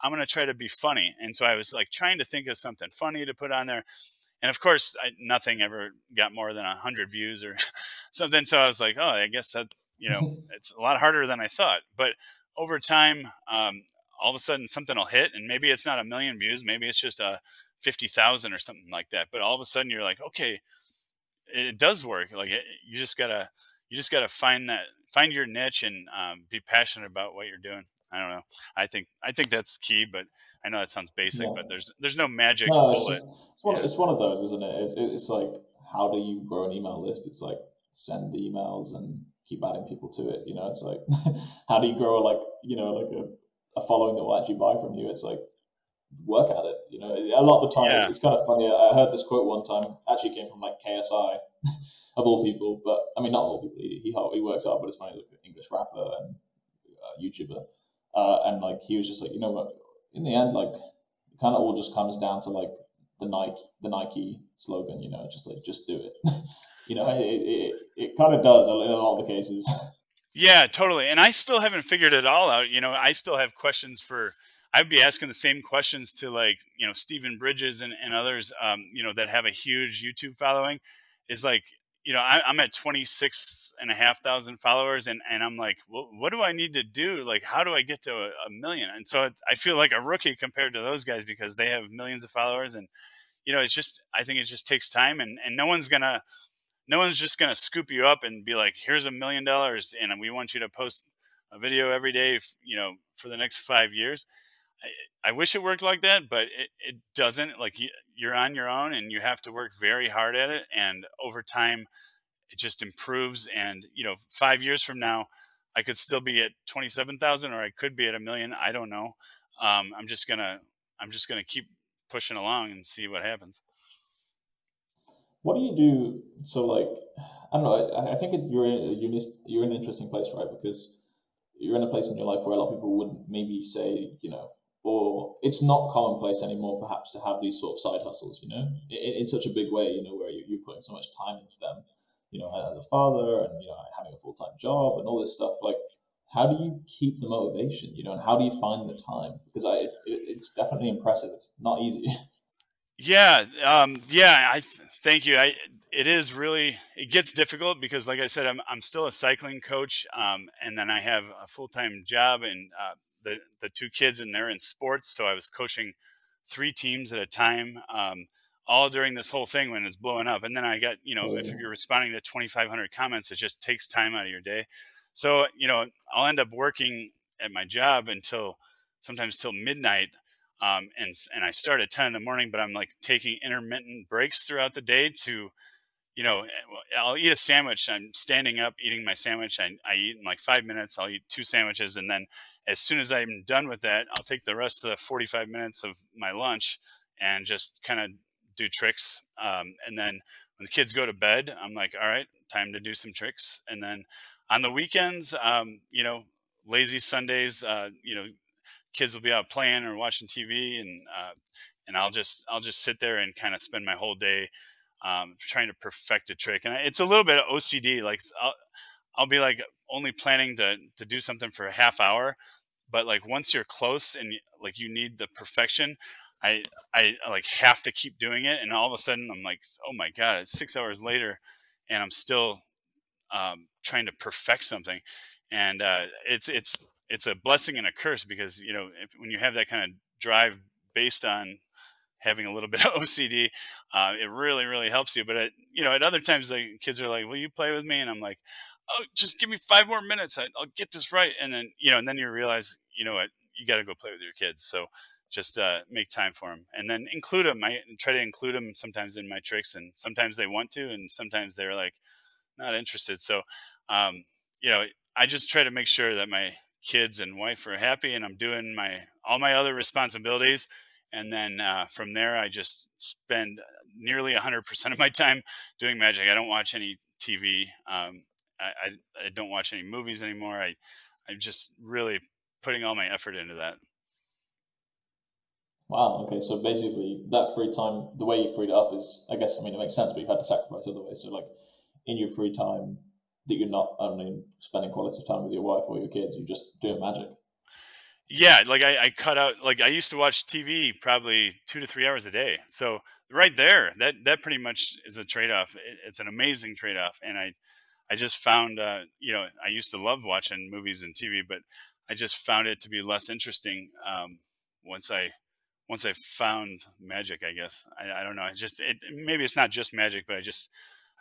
I'm going to try to be funny. And so I was like trying to think of something funny to put on there. And of course, I, nothing ever got more than 100 views or something. So I was like, oh, I guess that, you know, it's a lot harder than I thought. But over time, um, all of a sudden something will hit and maybe it's not a million views. Maybe it's just a 50,000 or something like that. But all of a sudden you're like, okay, it does work. Like it, you just gotta, you just gotta find that, find your niche and um, be passionate about what you're doing. I don't know. I think I think that's key, but I know that sounds basic, yeah. but there's there's no magic no, bullet. It's, just, it's, one, yeah. it's one of those, isn't it? It's, it's like how do you grow an email list? It's like send the emails and keep adding people to it. You know, it's like how do you grow like you know like a, a following that will actually buy from you? It's like work at it. You know, a lot of the time yeah. it's, kind of funny. I heard this quote one time. Actually, came from like KSI of all people, but I mean not all people. He he, he works out, but it's funny. Like English rapper and uh, YouTuber, uh, and like he was just like, you know what? In the end, like it kind of all just comes down to like the Nike the Nike slogan. You know, just like just do it. you know, it it, it kind of does in a lot of the cases. Yeah, totally. And I still haven't figured it all out. You know, I still have questions for I'd be asking the same questions to like, you know, Stephen Bridges and, and others, um, you know, that have a huge YouTube following is like, you know, I, am at 26 and a half thousand followers and, and I'm like, well, what do I need to do? Like, how do I get to a, a million? And so I feel like a rookie compared to those guys because they have millions of followers. And, you know, it's just, I think it just takes time and, and no one's going to, no one's just going to scoop you up and be like, here's a million dollars and we want you to post a video every day, you know, for the next five years. I, wish it worked like that, but it, it doesn't. Like you, you're on your own and you have to work very hard at it. And over time, it just improves. And, you know, five years from now, I could still be at 27,000 or I could be at a million. I don't know. Um, I'm just going to, I'm just going to keep pushing along and see what happens. What do you do? So like, I don't know. I, I think it, you're in, you're in an interesting place, right? Because you're in a place in your life where a lot of people would maybe say, you know, or it's not commonplace anymore, perhaps, to have these sort of side hustles, you know, in, in such a big way, you know, where you, you're putting so much time into them, you know, as a father and, you know, having a full time job and all this stuff. Like, how do you keep the motivation, you know, and how do you find the time? Because I, it, it's definitely impressive. It's not easy. Yeah. Um, yeah. I thank you. I, it is really, it gets difficult because like I said, I'm, I'm still a cycling coach. Um, and then I have a full-time job and, uh, the the two kids and they're in sports, so I was coaching three teams at a time, um, all during this whole thing when it's blowing up. And then I got, you know, oh, if you're responding to 2,500 comments, it just takes time out of your day. So you know, I'll end up working at my job until sometimes till midnight. Um, and and I start at 10 in the morning, but I'm like taking intermittent breaks throughout the day to you know, eh, I'll eat a sandwich. I'm standing up eating my sandwich. I, I eat in like five minutes. I'll eat two sandwiches. And then as soon as I'm done with that, I'll take the rest of the 45 minutes of my lunch and just kind of do tricks. Um, and then when the kids go to bed, I'm like, all right, time to do some tricks. And then on the weekends, um, you know, lazy Sundays, uh, you know, kids will be out playing or watching TV, and uh, and I'll just I'll just sit there and kind of spend my whole day um, trying to perfect a trick. And it's a little bit of OCD. Like I'll, I'll be like only planning to to do something for a half hour, but like once you're close and like you need the perfection I, I like have to keep doing it and all of a sudden i'm like oh my god it's six hours later and i'm still um, trying to perfect something and uh, it's it's it's a blessing and a curse because you know if, when you have that kind of drive based on having a little bit of OCD, uh, it really, really helps you. But at, you know, at other times, the kids are like, "Will you play with me?" And I'm like, oh, just give me five more minutes. I, will get this right. And then, you know, and then you realize, you know what, you got to go play with your kids. So just uh, make time for them and then include them. I try to include them sometimes in my tricks and sometimes they want to, and sometimes they're like not interested. So, um, you know, I just try to make sure that my kids and wife are happy and I'm doing my, all my other responsibilities. And then uh, from there, I just spend nearly 100% of my time doing magic. I don't watch any TV. Um, I, I, I don't watch any movies anymore. I, I'm just really putting all my effort into that. Wow. Okay. So basically, that free time, the way you freed it up is, I guess, I mean, it makes sense, but you had to sacrifice other ways. So, like, in your free time, that you're not only spending quality time with your wife or your kids, you're just doing magic. Yeah, like I, I cut out like I used to watch TV probably two to three hours a day. So right there, that that pretty much is a trade off. It, it's an amazing trade off, and I I just found uh, you know I used to love watching movies and TV, but I just found it to be less interesting um, once I once I found magic. I guess I, I don't know. I just it, maybe it's not just magic, but I just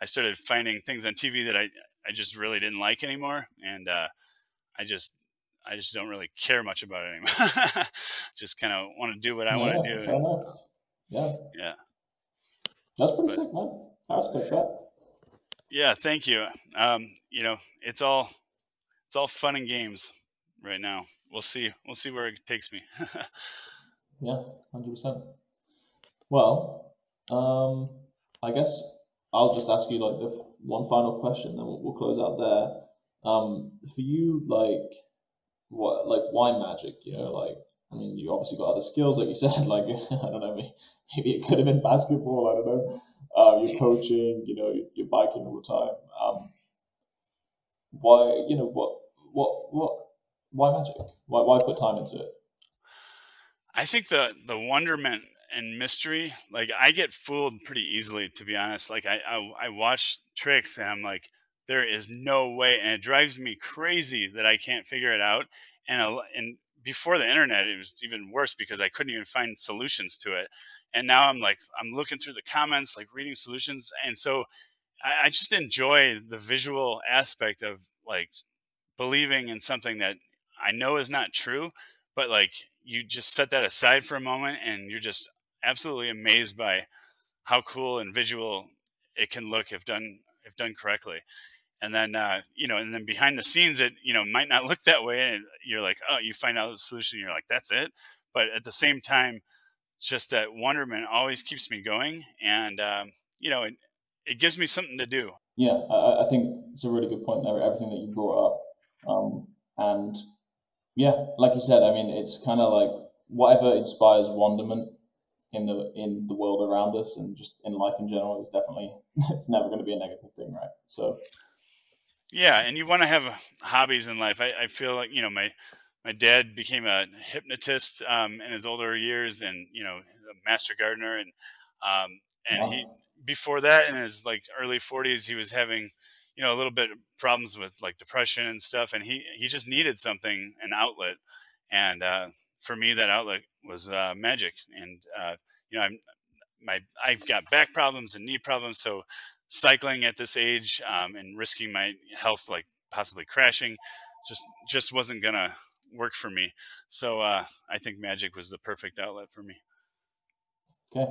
I started finding things on TV that I I just really didn't like anymore, and uh, I just I just don't really care much about it anymore. just kind of want to do what I want to do. Yeah. Yeah. That's pretty but, sick, man. I respect that. Yeah, thank you. Um, you know, it's all it's all fun and games right now. We'll see. We'll see where it takes me. yeah, hundred percent. Well, um, I guess I'll just ask you like the one final question, then we'll, we'll close out there. Um, for you, like what like why magic? You know, like I mean, you obviously got other skills, like you said. Like I don't know, maybe it could have been basketball. I don't know. Uh, you're coaching, you know, you're, you're biking all the time. Um, why, you know, what, what, what? Why magic? Why, why put time into it? I think the the wonderment and mystery, like I get fooled pretty easily, to be honest. Like I, I, I watch tricks and I'm like, there is no way, and it drives me crazy that I can't figure it out. And and before the internet, it was even worse because I couldn't even find solutions to it. And now I'm like, I'm looking through the comments, like reading solutions, and so I, I just enjoy the visual aspect of like believing in something that I know is not true, but like you just set that aside for a moment and you're just absolutely amazed by how cool and visual it can look if done if done correctly. And then uh, you know and then behind the scenes it you know might not look that way and you're like oh you find out the solution you're like that's it. But at the same time just that wonderment always keeps me going and um, you know it, it gives me something to do yeah I, I, think it's a really good point there everything that you brought up um, and yeah like you said i mean it's kind of like whatever inspires wonderment in the in the world around us and just in life in general is definitely it's never going to be a negative thing right so yeah, and you want to have hobbies in life. I, I feel like you know my my dad became a hypnotist um, in his older years, and you know a master gardener, and um, and wow. he before that in his like early 40s he was having you know a little bit of problems with like depression and stuff and he he just needed something an outlet and uh, for me that outlet was uh, magic and uh, you know i'm my i've got back problems and knee problems so cycling at this age um, and risking my health, like possibly crashing, just just wasn't gonna work for me. So uh, I think magic was the perfect outlet for me. Okay.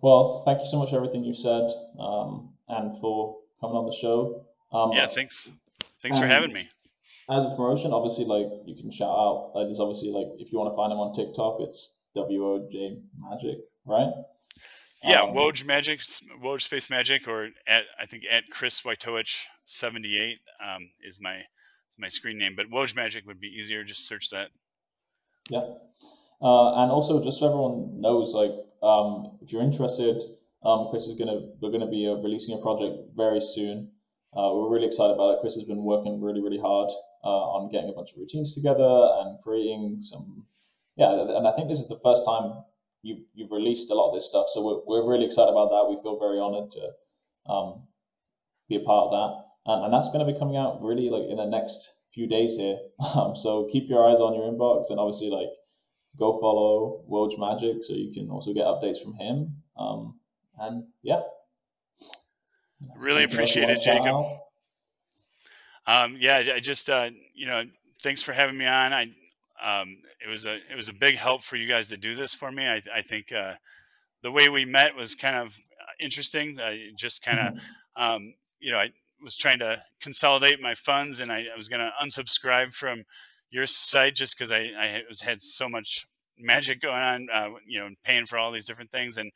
Well, thank you so much for everything you said um, and for coming on the show. Um, yeah, thanks. Thanks for having me. As a promotion, obviously, like you can shout out. Like, there's obviously like if you want to find him on TikTok, it's WOJ Magic, right? Yeah, um, Woj Magic, Woj Space Magic, or at I think at Chris Wojtowicz seventy eight um, is my my screen name, but Woj Magic would be easier. Just search that. Yeah, uh, and also just so everyone knows, like um, if you're interested, um, Chris is gonna we're gonna be uh, releasing a project very soon. Uh, we're really excited about it. Chris has been working really really hard uh, on getting a bunch of routines together and creating some. Yeah, and I think this is the first time you you've released a lot of this stuff. So we're, we're really excited about that. We feel very honored to um, be a part of that, and, and that's going to be coming out really like in the next few days here. Um, so keep your eyes on your inbox, and obviously like go follow Woj Magic so you can also get updates from him. Um, and yeah, really appreciate it, Jacob. Um, yeah, I just uh, you know, thanks for having me on. I um, it was a it was a big help for you guys to do this for me. I, I think uh, the way we met was kind of interesting. I just kind of mm-hmm. um, you know I was trying to consolidate my funds, and I, I was going to unsubscribe from your site just because I, I was had so much magic going on, uh, you know, paying for all these different things, and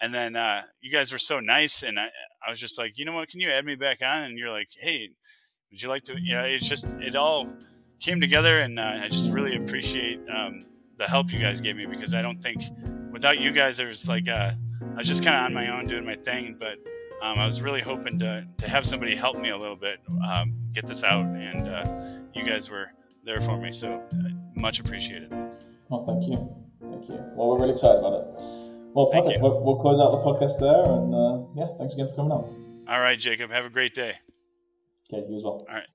and then uh, you guys were so nice, and I, I was just like, you know what, can you add me back on? And you're like, hey, would you like to? You know, it's just it all came together, and uh, I just really appreciate um, the help you guys gave me because I don't think without you guys, there was like uh, I was just kind of on my own doing my thing, but Um, I was really hoping to, to have somebody help me a little bit um, get this out, and uh, you guys were there for me, so uh, much appreciated. Well, thank you. Thank you. Well, we're really excited about it. Well, perfect. We'll, we'll, close out the podcast there, and uh, yeah, thanks again for coming on. All right, Jacob. Have a great day. Okay, you as well. All right.